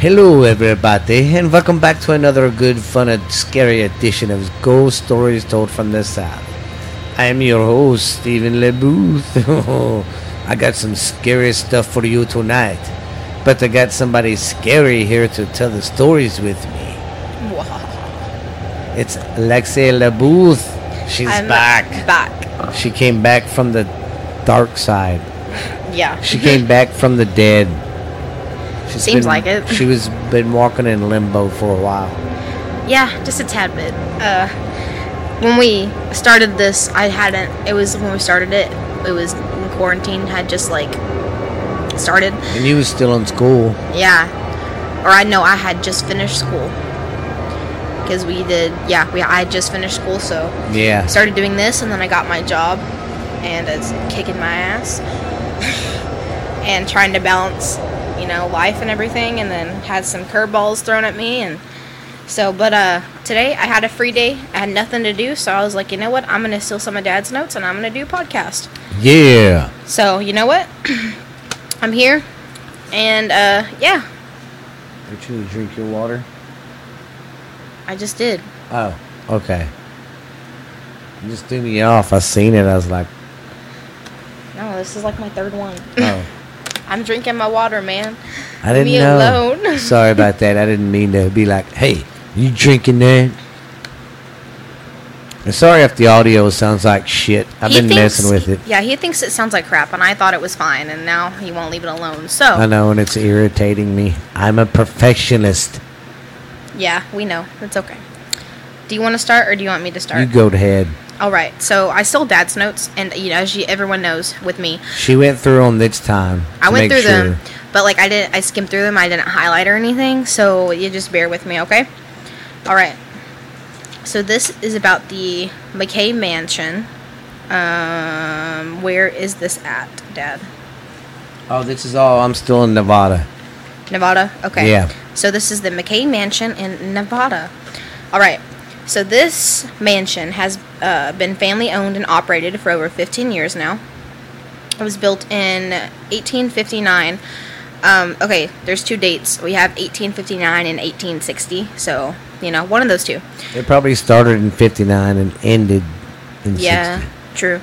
Hello, everybody, and welcome back to another good, fun, and scary edition of Ghost Stories Told from the South. I am your host, Stephen LeBooth. I got some scary stuff for you tonight, but I got somebody scary here to tell the stories with me. Wow. It's Lexi LeBooth. She's I'm back. Back. She came back from the dark side. Yeah. She came back from the dead. She's Seems been- like it. She was been walking in limbo for a while. Yeah, just a tad bit. Uh, when we started this, I hadn't. It was when we started it. It was when quarantine had just like started. And you was still in school. Yeah, or I know I had just finished school because we did. Yeah, we. I had just finished school, so Yeah. started doing this, and then I got my job, and it's kicking my ass, and trying to balance, know, life and everything, and then had some curveballs thrown at me, and so. But uh, today I had a free day. I had nothing to do, so I was like, you know what? I'm gonna steal some of Dad's notes, and I'm gonna do a podcast. Yeah. So you know what? I'm here, and uh, yeah, Did you drink your water? I just did. Oh, okay. You just threw me off. I seen it. I was like, No, this is like my third one. oh. I'm drinking my water, man. I didn't me know. alone. Sorry about that. I didn't mean to be like, hey, you drinking that? Sorry if the audio sounds like shit. I've He been thinks- messing with it. Yeah, he thinks it sounds like crap, and I thought it was fine, and now he won't leave it alone. So, I know, and it's irritating me. I'm a perfectionist. yeah, we know. It's okay. Do you want to start, or do you want me to start? You go ahead. All right. So I stole Dad's notes, and you know, as you, everyone knows, with me, She went through them this time. I went through sure. them, but like I didn't, I skimmed through them. I didn't highlight or anything. So you just bear with me, okay? All right. So this is about the McKay Mansion. Um, where is this at, Dad? Oh, this is all. I'm still in Nevada. Nevada? Okay. Yeah. So this is the McKay Mansion in Nevada. All right. So this mansion has uh, been family owned and operated for over 15 years now. It was built in 1859. Um, okay, there's two dates. We have 1859 and 1860. So, you know, one of those two. It probably started in 59 and ended in Yeah, 60. true.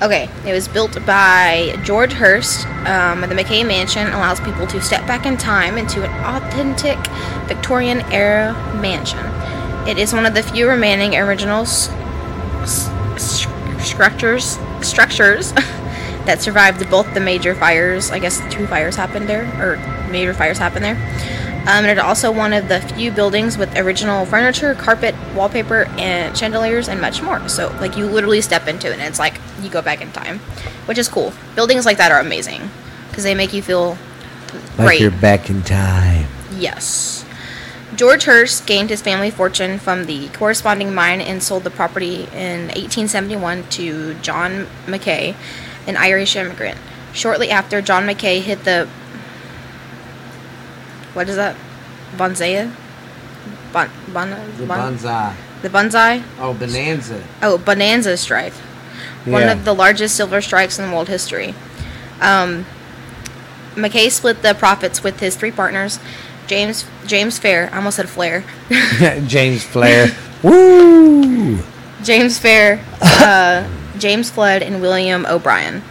Okay, it was built by George Hearst. Um, the McKay Mansion allows people to step back in time into an authentic Victorian era mansion. It is one of the few remaining original s- s- structures structures that survived both the major fires. I guess two fires happened there, or major fires happened there. Um, and it's also one of the few buildings with original furniture, carpet, wallpaper, and chandeliers, and much more. So, like, you literally step into it, and it's like you go back in time, which is cool. Buildings like that are amazing because they make you feel Like great. you're back in time. Yes. George Hearst gained his family fortune from the corresponding mine and sold the property in 1871 to John McKay, an Irish immigrant. Shortly after, John McKay hit the. What is that? Bonsai? Bon, bon, bon, bonsai. the bonsai? Oh, bonanza. Oh, Bonanza strike. One of the largest silver strikes in world history. Um, McKay split the profits with his three partners, James James Fair. I almost said Flair. James Flair. Woo! James Fair, uh, James Flood, and William O'Brien.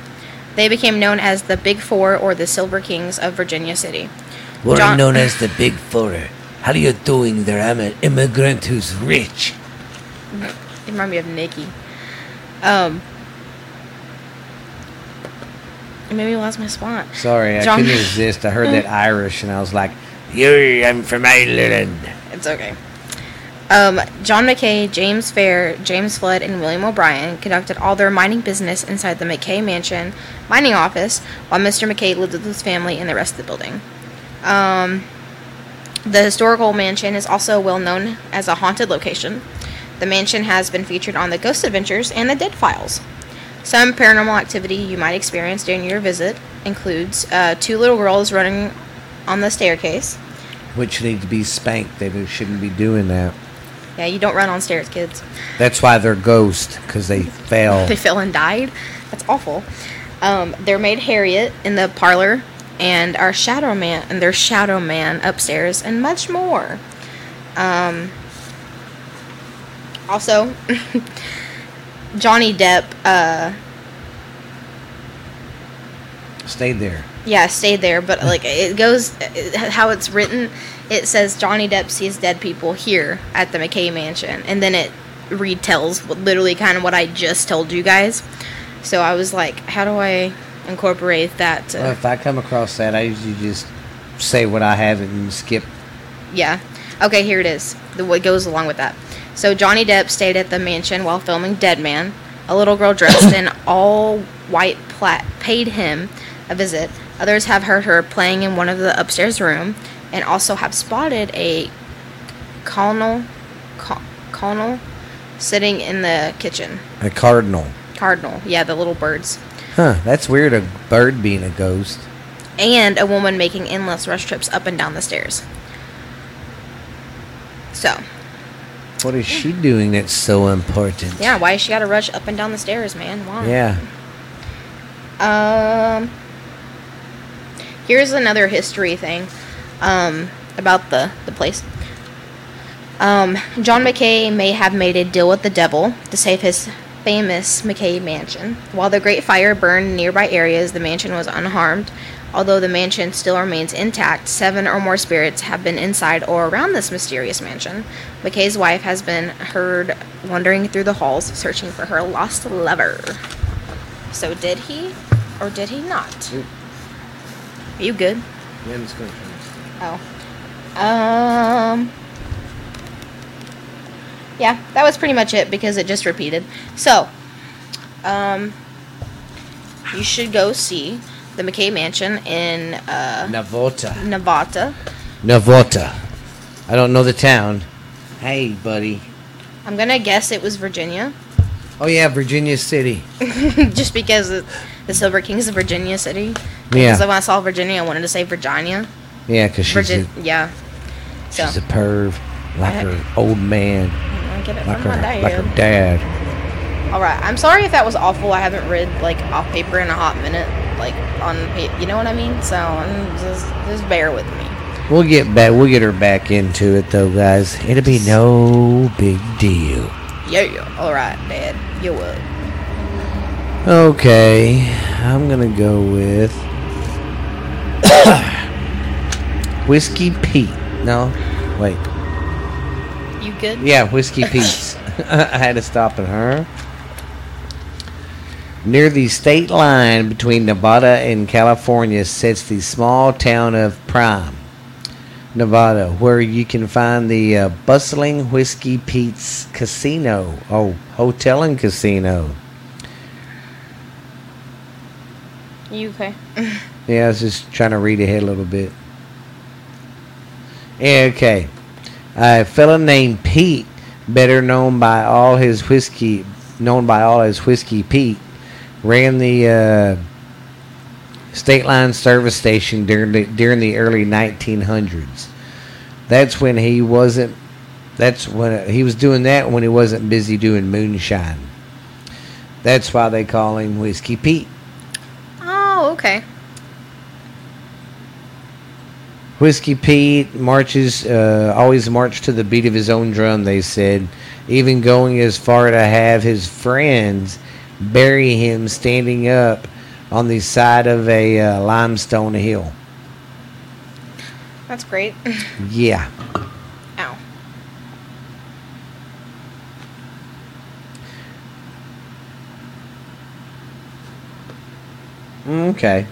They became known as the Big Four or the Silver Kings of Virginia City. We're John- known as the Big Four. How are you doing there? I'm an immigrant who's rich. It reminded me of Nikki. Um, it made me lost my spot. Sorry, I couldn't resist. I heard that Irish and I was like, yeah, I'm from Ireland. It's okay. Um, John McKay, James Fair, James Flood, and William O'Brien conducted all their mining business inside the McKay Mansion mining office, while Mr. McKay lived with his family in the rest of the building. Um, the historical mansion is also well known as a haunted location. The mansion has been featured on the Ghost Adventures and the Dead Files. Some paranormal activity you might experience during your visit includes uh, two little girls running on the staircase. Which need to be spanked. They shouldn't be doing that. Yeah, you don't run on stairs, kids. That's why they're ghosts, because they fell. They fell and died. That's awful. Um, their maid Harriet in the parlor and our shadow man and their shadow man upstairs and much more. Um, also, Johnny Depp, uh, Stayed there. yeah, stayed there, but like it goes how it's written. It says Johnny Depp sees dead people here at the McKay Mansion, and then it retells literally kind of what I just told you guys. So I was like, how do I incorporate that? To, Well, if I come across that, I usually just say what I have and skip. Yeah. Okay, here it is. The what goes along with that. So Johnny Depp stayed at the mansion while filming Dead Man. A little girl dressed in all white plat paid him a visit. Others have heard her playing in one of the upstairs room, and also have spotted a colonel, co- colonel, sitting in the kitchen. A cardinal. Cardinal, yeah, the little birds, Huh, that's weird, a bird being a ghost. and a woman making endless rush trips up and down the stairs. So, What is she doing that's so important? Yeah, why is she gotta rush up and down the stairs, man? Why? Yeah. Um. Here's another history thing, um, about the the place. Um, John McKay may have made a deal with the devil to save his famous McKay mansion. While the Great Fire burned nearby areas, the mansion was unharmed. Although the mansion still remains intact, seven or more spirits have been inside or around this mysterious mansion. McKay's wife has been heard wandering through the halls searching for her lost lover. So did he or did he not? Are you good? Yeah, I'm just gonna turn this Oh. Um. Yeah, that was pretty much it because it just repeated. So, um, you should go see the McKay Mansion in uh, Navota. Nevada. Navota. I don't know the town. Hey, buddy. I'm gonna guess it was Virginia, Oh yeah, Virginia City. just because the Silver Kings of Virginia City. Yeah. Because when I saw Virginia, I wanted to say Virginia. Yeah, because she's, Virgin. a, Yeah. So she's a perv, like her old man, I get it like her, my dad. like her dad. All right. I'm sorry if that was awful. I haven't read like off paper in a hot minute, like on you know what I mean. So um, just just bear with me. We'll get back. We'll get her back into it though, guys. It'll be no big deal. Yeah. yeah. All right, Dad. You would. Okay, I'm gonna go with whiskey Pete. No, wait. You good? Yeah, whiskey Pete's. I had to stop at her. Near the state line between Nevada and California sits the small town of Primm, Nevada, where you can find the uh, bustling Whiskey Pete's Casino. Oh, hotel and casino. You okay? Yeah, I was just trying to read ahead a little bit. Yeah, okay. A fellow named Pete, better known by all his whiskey, known by all as Whiskey Pete, ran the uh, state line service station during the during the early 1900s. That's when he wasn't. That's when he was doing that when he wasn't busy doing moonshine. That's why they call him Whiskey Pete. Okay. Whiskey Pete marches, uh, always marched to the beat of his own drum, they said, even going as far to have his friends bury him standing up on the side of a uh, limestone hill. That's great. Yeah. Okay.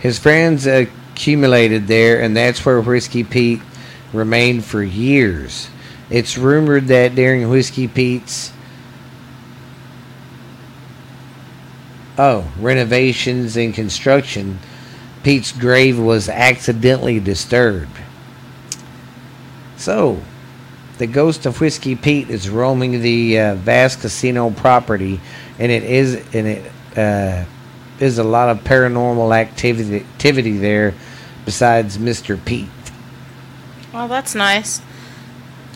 His friends accumulated there, and that's where Whiskey Pete remained for years. It's rumored that during Whiskey Pete's oh renovations and construction, Pete's grave was accidentally disturbed. So, the ghost of Whiskey Pete is roaming the uh, vast casino property, and it is and it uh, is a lot of paranormal activity activity there. Besides Mister Pete, Well, that's nice.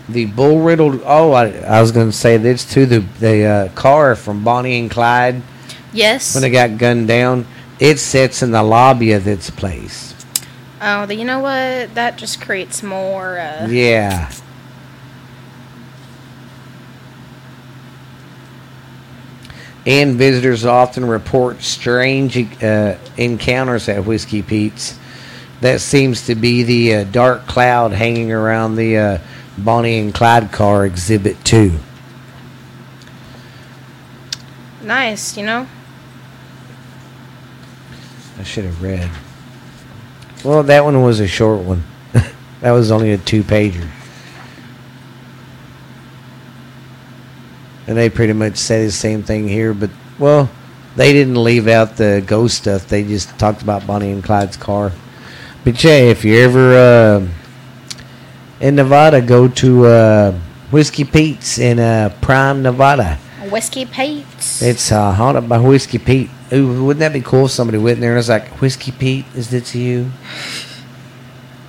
the bull riddled. Oh, I, I was going to say this too. The the uh, car from Bonnie and Clyde Yes. when they got gunned down. It sits in the lobby of this place. Oh, the, you know what? That just creates more. Uh, Yeah. And visitors often report strange uh, encounters at Whiskey Pete's. That seems to be the uh, dark cloud hanging around the uh, Bonnie and Clyde car exhibit too. Nice, you know? I should have read. Well, that one was a short one. that was only a two pager. And they pretty much say the same thing here, but, well, they didn't leave out the ghost stuff. They just talked about Bonnie and Clyde's car. But, yeah, if you're ever uh, in Nevada, go to uh, Whiskey Pete's in uh, Primm, Nevada. Whiskey Pates. It's uh, haunted by Whiskey Pete. Ooh, wouldn't that be cool if somebody went in there and was like, Whiskey Pete, is this you?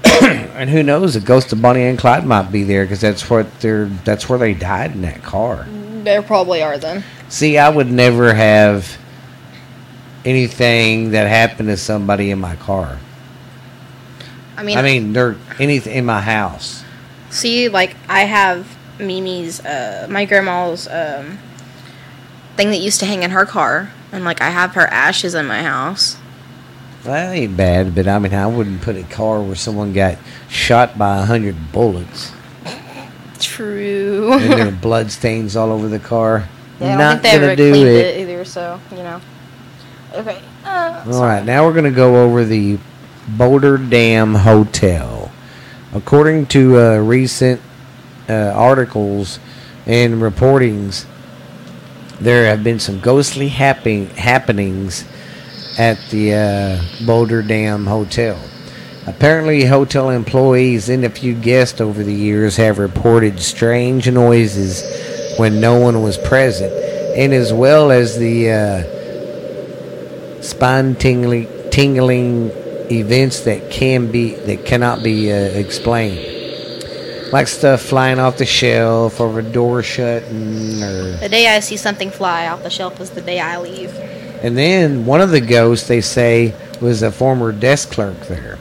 and who knows, the ghost of Bonnie and Clyde might be there because that's what they're that's where they died in that car. There probably are then. See, I would never have anything that happened to somebody in my car. I mean, I mean, there anything in my house. see, like, I have Mimi's, uh, my grandma's, um, thing that used to hang in her car. And, like, I have her ashes in my house. Well, that ain't bad, but I mean, I wouldn't put a car where someone got shot by a hundred bullets. True. and there are blood stains all over the car. Yeah, I don't Not think they gonna ever do cleaned it. it. either, so, you know. Okay. Uh, All right, now we're going to go over the Boulder Dam Hotel. According to uh, recent uh, articles and reportings, there have been some ghostly happen- happenings at the uh, Boulder Dam Hotel. Apparently, hotel employees and a few guests over the years have reported strange noises when no one was present, and as well as the uh, spine tingling, tingling events that can be that cannot be uh, explained, like stuff flying off the shelf or a door shutting, or the day I see something fly off the shelf is the day I leave. and then one of the ghosts they say was a former desk clerk there.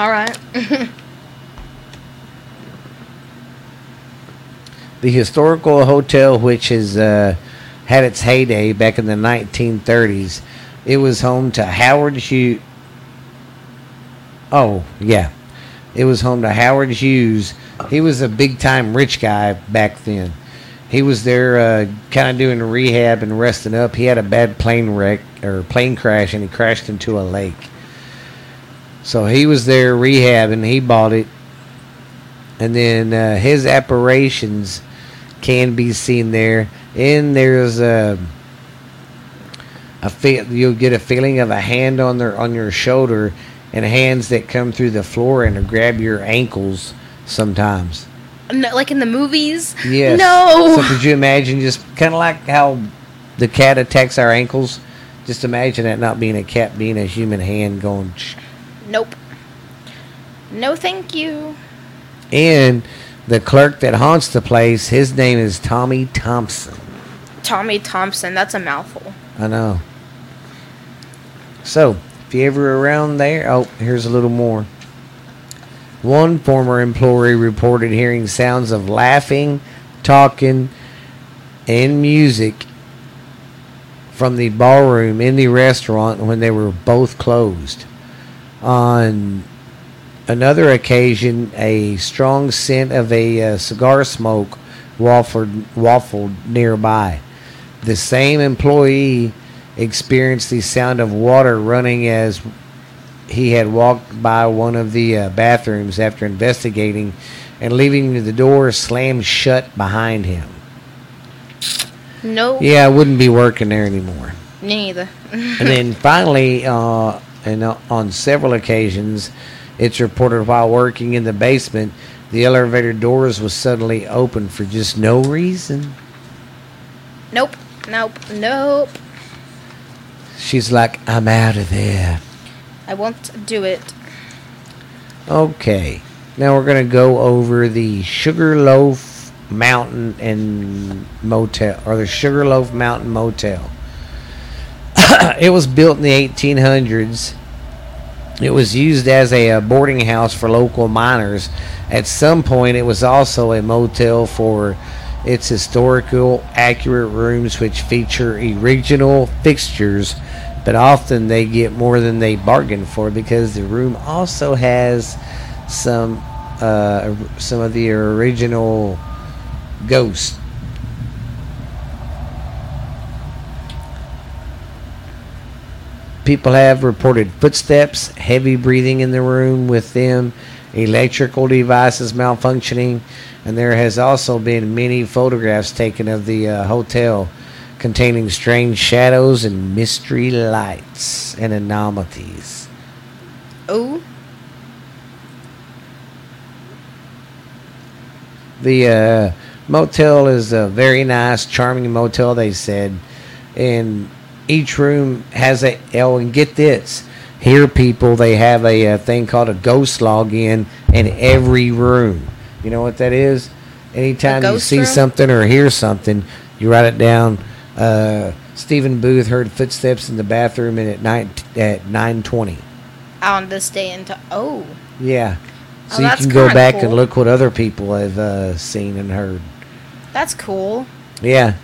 All right. The historical hotel, which has uh, had its heyday back in the 1930s, it was home to Howard Hughes. Oh, yeah. It was home to Howard Hughes. He was a big time rich guy back then. He was there uh, kind of doing rehab and resting up. He had a bad plane wreck or plane crash and he crashed into a lake. So he was there rehabbing. He bought it. And then uh, his apparitions can be seen there. And there's a, a feel, you'll get a feeling of a hand on their on your shoulder and hands that come through the floor and grab your ankles sometimes. no, like in the movies? Yes. No. So could you imagine just kind of like how the cat attacks our ankles? Just imagine that not being a cat, being a human hand going. Nope. No, thank you. And the clerk that haunts the place, his name is Tommy Thompson. Tommy Thompson. That's a mouthful. I know. So, if you ever around there, oh, here's a little more. One former employee reported hearing sounds of laughing, talking, and music from the ballroom in the restaurant when they were both closed. On another occasion, a strong scent of a uh, cigar smoke waffled, waffled nearby. The same employee experienced the sound of water running as he had walked by one of the uh, bathrooms after investigating and leaving the door slammed shut behind him. No. Yeah, I wouldn't be working there anymore. Neither. and then finally, uh, and uh, on several occasions, it's reported while working in the basement, the elevator doors was suddenly open for just no reason. nope. Nope. Nope. She's like, I'm out of there. I won't do it. Okay. Now we're going to go over the Sugarloaf Mountain and Motel, or the Sugarloaf Mountain Motel. It was built in the 1800s. It was used as a, uh boarding house for local miners. At some point, it was also a motel for its historical, accurate rooms, which feature original fixtures, but often they get more than they bargain for because the room also has some uh, some of the original ghosts. People have reported footsteps, heavy breathing in the room with them, electrical devices malfunctioning, and there has also been many photographs taken of the uh, hotel containing strange shadows and mystery lights and anomalies. Oh, The uh, motel is a very nice, charming motel. They said, and each room has a. Oh, and get this. Here, people, they have a, uh thing called a ghost login in every room. You know what that is? Anytime you see room? something or hear something, you write it down. Uh, Stephen Booth heard footsteps in the bathroom and at night at nine twenty. on this day into oh, Yeah. Oh, So you can go back cool. and look what other people have uh, seen and heard. that's cool. Yeah.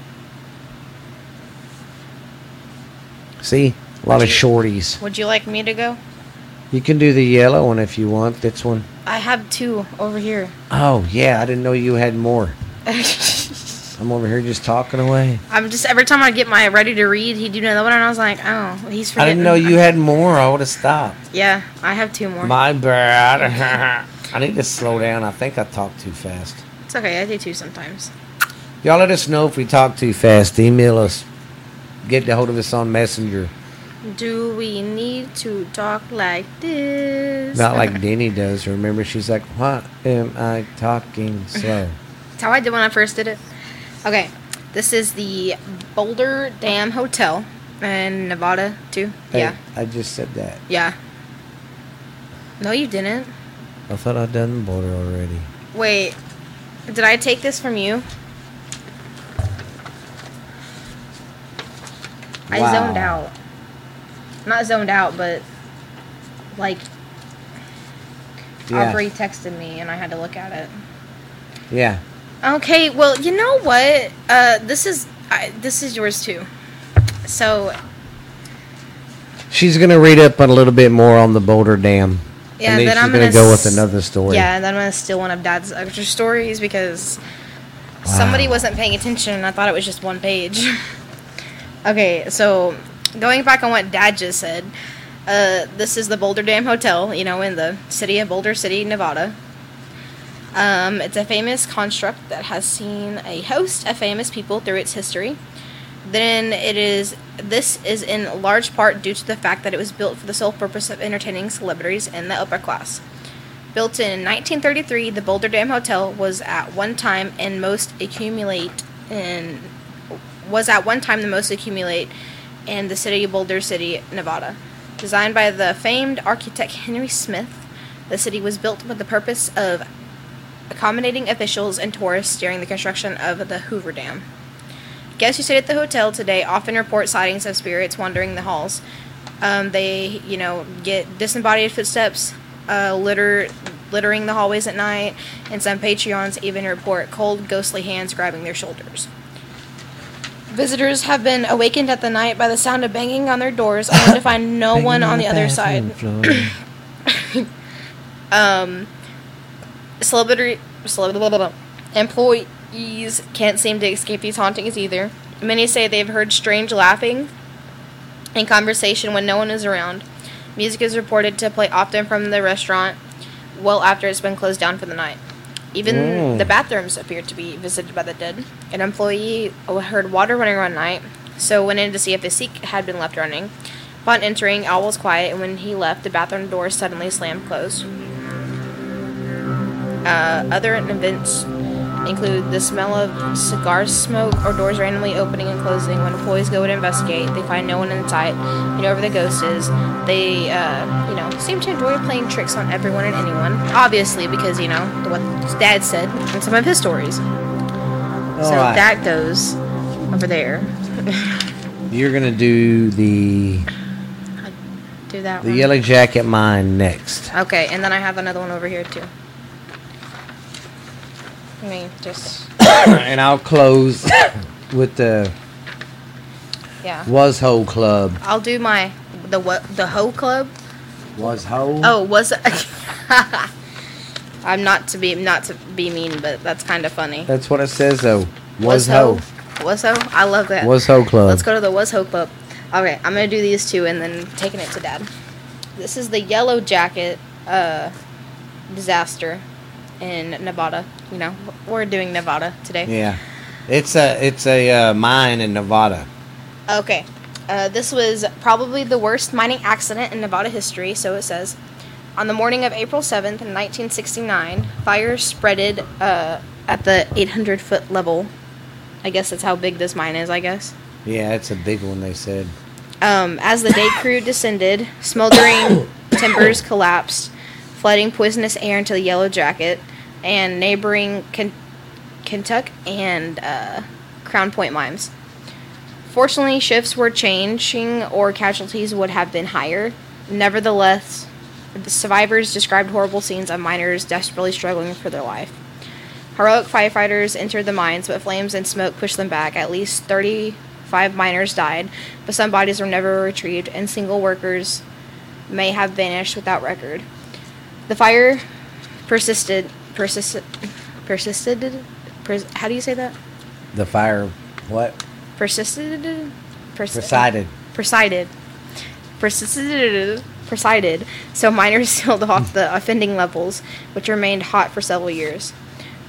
See? A lot of shorties. Would you like me to go? You can do the yellow one if you want. This one. I have two over here. Oh, yeah. I didn't know you had more. I'm over here just talking away. I'm just every time I get my ready to read, he'd do another one, and I was like, oh, he's I didn't know you had more. I would have stopped. Yeah, I have two more. My bad. I need to slow down. I think I talk too fast. it's okay, I do too sometimes. Y'all let us know if we talk too fast. Email us. Get a hold of us on Messenger. Do we need to talk like this? Not like Denny does. Remember, she's like, "What am I talking slow?" That's how I did when I first did it. Okay, this is the Boulder Dam Hotel in Nevada, too. Hey, Yeah, I just said that. yeah. No, you didn't. I thought I'd done the border already. Wait, did I take this from you? I Wow. zoned out. Not zoned out, but like Yeah. Aubrey texted me and I had to look at it. Yeah. Okay, well, you know what? Uh, this is I, this is yours too. So She's gonna read up a little bit more on the Boulder Dam. yeah, and then, then I'm gonna, gonna go with another story. Yeah, and then I'm gonna steal one of Dad's extra stories because somebody wasn't paying attention and I thought it was just one page. okay, so going back on what Dad just said, uh, this is the Boulder Dam Hotel, you know, in the city of Boulder City, Nevada. Um, it's a famous construct that has seen a host of famous people through its history. Then it is this is in large part due to the fact that it was built for the sole purpose of entertaining celebrities in the upper class. Built in 1933, the Boulder Dam Hotel was at one time and most accumulate in was at one time the most accumulate in the city of Boulder City, Nevada. Designed by the famed architect Henry Smith, the city was built with the purpose of accommodating officials and tourists during the construction of the Hoover Dam. Guests who stayed at the hotel today often report sightings of spirits wandering the halls. Um, they, you know, get disembodied footsteps, uh, litter, littering the hallways at night, and some Patreons even report cold, ghostly hands grabbing their shoulders. Visitors have been awakened at the night by the sound of banging on their doors, only to find no one on the other side. Um, celebrity, celebrity employees can't seem to escape these hauntings either. Many say they've heard strange laughing and conversation when no one is around. Music is reported to play often from the restaurant well after it's been closed down for the night. Even Mm. the bathrooms appeared to be visited by the dead. An employee heard water running one night, so went in to see if the sink had been left running. Upon entering, all was quiet, and when he left, the bathroom door suddenly slammed closed. Uh, other events include the smell of cigar smoke or doors randomly opening and closing. When employees go to investigate, they find no one in sight. You know where the ghost is. They, uh, you know, seem to enjoy playing tricks on everyone and anyone. Obviously, because you know what Dad said in some of his stories. so Alright. that goes over there. you're gonna do the Do that the one. yellow jacket mine next. Okay, and then I have another one over here too. Just and I'll close with the yeah. Was Ho Club. I'll do my the what the Ho Club. Was Ho? Oh, was I'm not to be not to be mean, but that's kind of funny. That's what it says though. Was Ho. Was Ho? I love that. Was Ho Club. Let's go to the Was Ho Club. Okay, I'm gonna do these two and then taking it to Dad. This is the Yellow Jacket uh, disaster in Nevada. You know, we're doing Nevada today. Yeah. It's a it's a uh, mine in Nevada. Okay. Uh, this was probably the worst mining accident in Nevada history, so it says. On the morning of April 7th, in 1969, fire spreaded uh, at the 800 foot level. I guess that's how big this mine is, I guess. Yeah, it's a big one. They said. Um, as the day crew descended, smoldering timbers collapsed, flooding poisonous air into the Yellow Jacket and neighboring Ken- Kentuck and uh, Crown Point mines. Fortunately, shifts were changing or casualties would have been higher. Nevertheless, the survivors described horrible scenes of miners desperately struggling for their life. Heroic firefighters entered the mines, but flames and smoke pushed them back. At least 35 miners died, but some bodies were never retrieved, and single workers may have vanished without record. The fire persisted, persisted, persisted. Pers- how do you say that? The fire. What? Persisted. Pers- Presided. Presided. Persisted. Presided. So miners sealed off the offending levels, which remained hot for several years.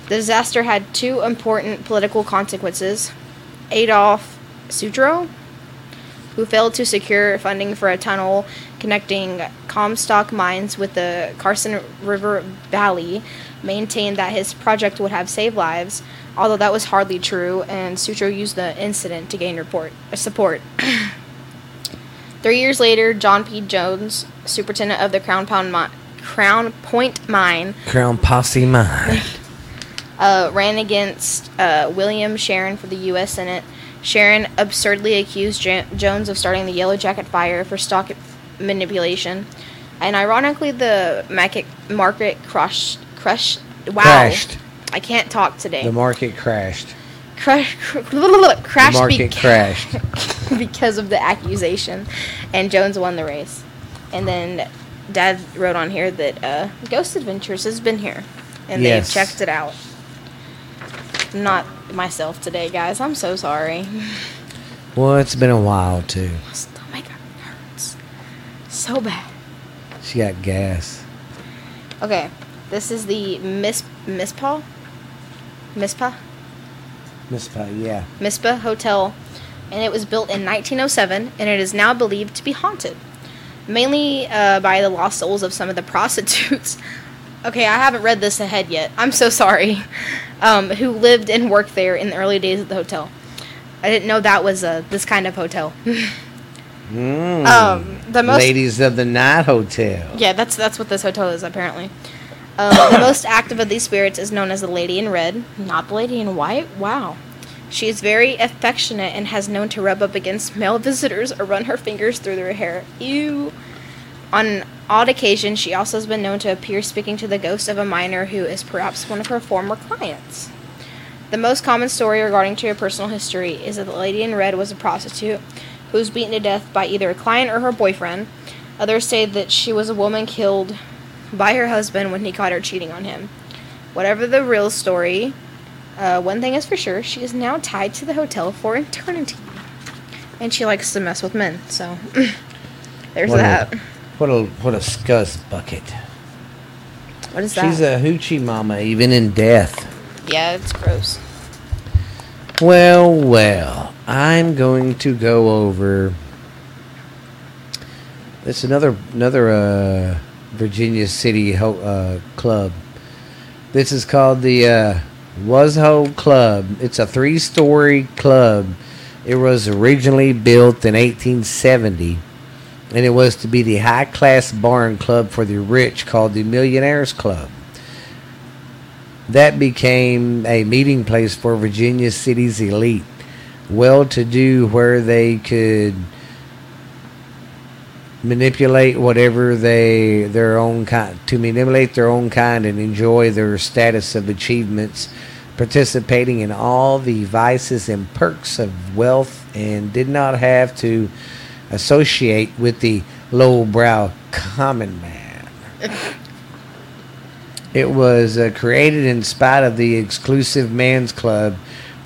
The disaster had two important political consequences. Adolf Sutro, who failed to secure funding for a tunnel connecting Comstock mines with the Carson River Valley, maintained that his project would have saved lives, although that was hardly true, and Sutro used the incident to gain report, uh, support. Three years later, John P. Jones, superintendent of the Crown, Pound mi- Crown Point mine, Crown Posse mine. uh, ran against uh, William Sharon for the U.S. Senate. Sharon absurdly accused Jones of starting the Yellow Jacket fire for stock manipulation, and ironically, the market market crushed. Crushed. Wow. Crashed. I can't talk today. The market crashed. Crash, cr- The market beca- crashed. because of the accusation, and Jones won the race. And then Dad wrote on here that uh, Ghost Adventures has been here, and Yes. they've checked it out. Not myself today, guys. I'm so sorry. Well, it's been a while too. My stomach hurts so bad. She got gas. Okay, this is the Miss Mispa, Mispa, Mispa, yeah. Mizpah Hotel, and it was built in 1907, and it is now believed to be haunted, mainly uh, by the lost souls of some of the prostitutes. Okay, I haven't read this ahead yet. I'm so sorry. Um, who lived and worked there in the early days of the hotel. I didn't know that was uh, this kind of hotel. Mm. um, the most Ladies of the Night Hotel. Yeah, that's that's what this hotel is apparently. Um, the most active of these spirits is known as the Lady in Red, not the Lady in White. Wow. She is very affectionate and has known to rub up against male visitors or run her fingers through their hair. Ew. On odd occasions, she also has been known to appear speaking to the ghost of a miner who is perhaps one of her former clients. The most common story regarding to her personal history is that the lady in red was a prostitute who was beaten to death by either a client or her boyfriend. Others say that she was a woman killed by her husband when he caught her cheating on him. Whatever the real story, uh, one thing is for sure, she is now tied to the hotel for eternity. And she likes to mess with men, so there's that. What a what a scuzz bucket. What is that? She's a hoochie mama, even in death. yeah, it's gross. Well, well, I'm going to go over. It's another another uh, Virginia City ho- uh, club. This is called the uh, Washoe Club. It's a three-story club. It was originally built in 1870, and it was to be the high-class barn club for the rich, called the Millionaires Club that became a meeting place for Virginia City's elite. well to do where they could manipulate whatever they their own kind to manipulate their own kind and enjoy their status of achievements participating in all the vices and perks of wealth and did not have to associate with the lowbrow common man it was uh, created in spite of the exclusive man's club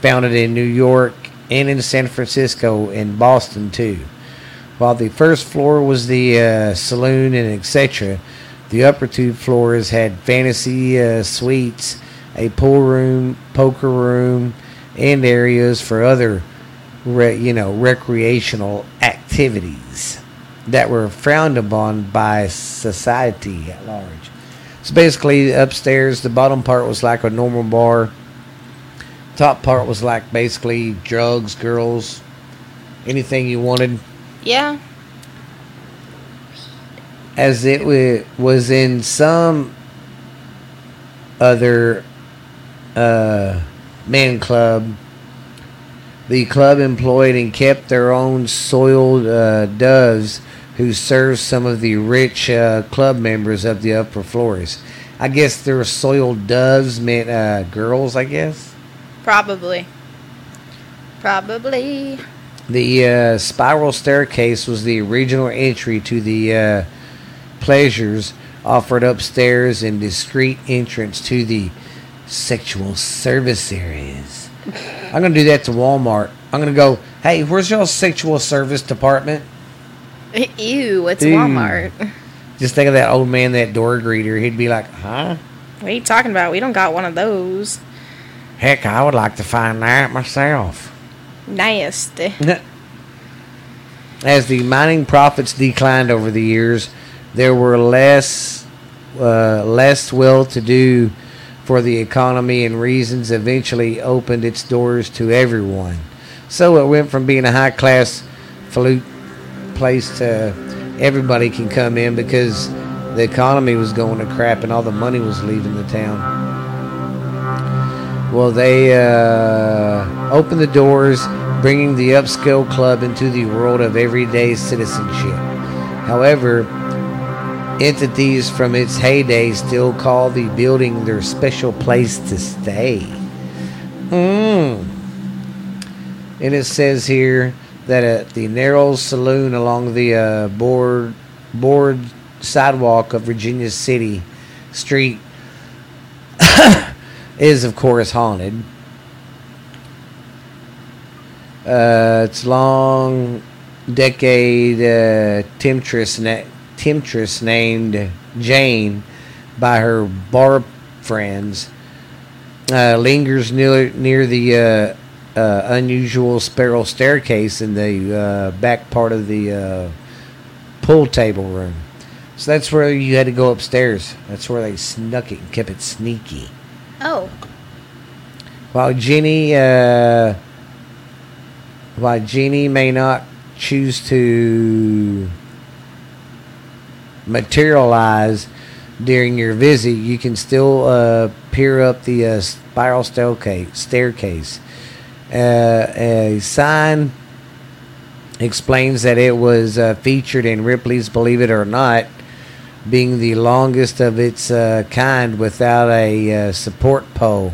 founded in New York and in San Francisco and Boston too. While the first floor was the uh, saloon and etc., the upper two floors had fantasy uh, suites, a pool room, poker room, and areas for other, re- you know, recreational activities that were frowned upon by society at large. So basically, upstairs, the bottom part was like a normal bar. Top part was like basically drugs, girls, anything you wanted. Yeah. As it wa- was in some other uh, man club, the club employed and kept their own soiled uh, doves who served some of the rich uh, club members of the upper floors. I guess their soiled doves meant uh, girls, I guess. Probably. Probably. The uh, spiral staircase was the original entry to the uh, pleasures offered upstairs and discreet entrance to the sexual service areas. I'm going to do that to Walmart. I'm going to go, hey, where's your sexual service department? Ew, it's Ew. Walmart. Just think of that old man, that door greeter. He'd be like, huh? What are you talking about? We don't got one of those. Heck, I would like to find that myself. Nasty. As the mining profits declined over the years, there were less uh, less well-to-do for the economy, and reasons eventually opened its doors to everyone. So it went from being a high-class flute place to everybody can come in because the economy was going to crap and all the money was leaving the town. Well, they uh, opened the doors, bringing the upscale club into the world of everyday citizenship. However, entities from its heyday still call the building their special place to stay. Hmm. And it says here that at the narrow saloon along the uh, board board sidewalk of Virginia City Street is of course haunted. Uh, it's long decade uh, temptress, na- temptress named Jane by her bar friends uh, lingers near near the uh, uh, unusual spiral staircase in the uh, back part of the uh, pool table room. So that's where you had to go upstairs. That's where they snuck it and kept it sneaky. Oh. While Jenny, uh, while Jenny may not choose to materialize during your visit, you can still uh, peer up the uh, spiral staircase. Uh, a sign explains that it was uh, featured in Ripley's "Believe It or Not," being the longest of its uh, kind without a uh, support pole.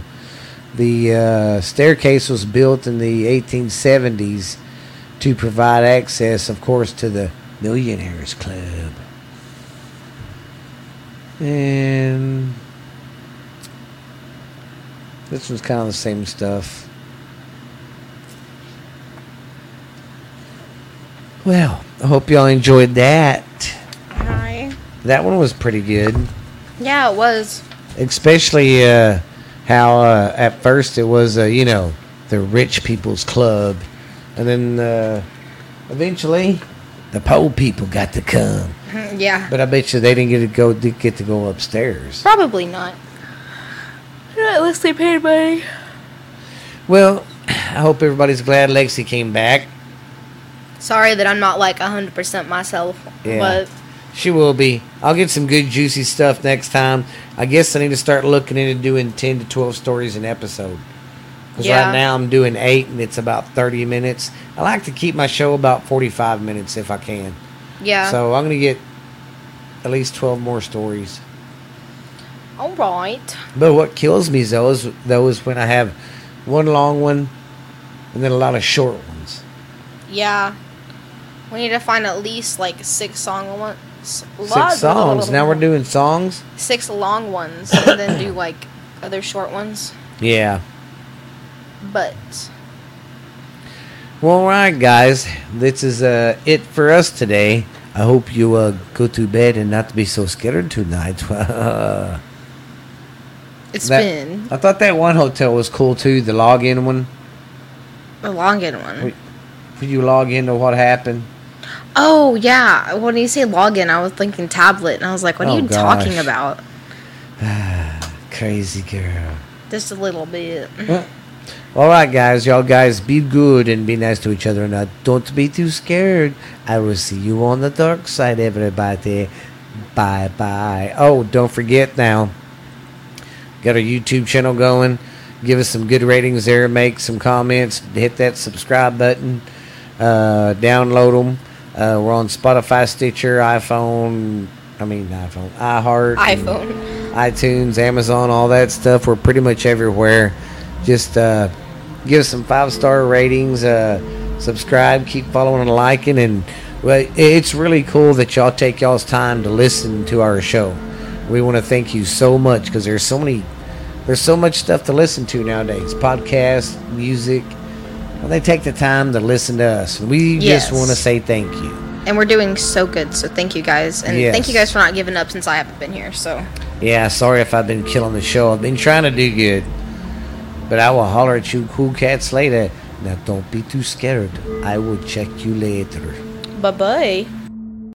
The staircase was built in the 1870s to provide access, of course, to the Millionaires Club. And this was kind of the same stuff. Well, I hope y'all enjoyed that. Hi. That one was pretty good. Yeah, it was. especially uh, how uh, at first it was uh, you know the rich people's club and then uh, eventually the poor people got to come Yeah. but i bet you they didn't get to go get to go upstairs Probably not. Unless they paid money. well i hope everybody's glad lexi came back Sorry that I'm not like 100% myself. Yeah. But she will be i'll get some good juicy stuff next time i guess i need to start looking into doing 10 to 12 stories an episode Because Yeah. right now I'm doing eight and it's about 30 minutes. I like to keep my show about 45 minutes if I can. Yeah. So I'm going to get at least 12 more stories. All right. But what kills me though is, though is when I have one long one and then a lot of short ones. Yeah. We need to find at least like six song ones. Six songs. Now we're doing songs. six long ones and then do like other short ones. Yeah. But Well, all right, guys. This is uh, it for us today. I hope you uh, go to bed and not be so scared tonight. it's That- been I thought that one hotel was cool too. The login one. a login one. Could you log into what happened? Oh yeah. When you say login, I was thinking tablet, and I was like, "What are Oh, you talking about?" Crazy girl. Just a little bit. All right, guys. Y'all guys be good and be nice to each other. And uh, don't be too scared. I will see you on the dark side, everybody. Bye bye. Oh, don't forget now. Got our YouTube channel going. Give us some good ratings there. Make some comments. Hit that subscribe button. Uh, download them. Uh, we're on Spotify, Stitcher, iPhone. I mean iPhone, iHeart, iPhone. iTunes, Amazon, all that stuff. We're pretty much everywhere. Just uh, give us some five star ratings. Uh, subscribe. Keep following and liking. And well, it's really cool that y'all take y'all's time to listen to our show. We want to thank you so much because there's so many, there's so much stuff to listen to nowadays. Podcasts, music. And they take the time to listen to us. We Yes. just want to say thank you. And we're doing so good, so thank you guys. And Yes. thank you guys for not giving up since I haven't been here. So Yeah, sorry if I've been killing the show. I've been trying to do good. But I will holler at you cool cats later. Now don't be too scared. I will check you later. bye bye.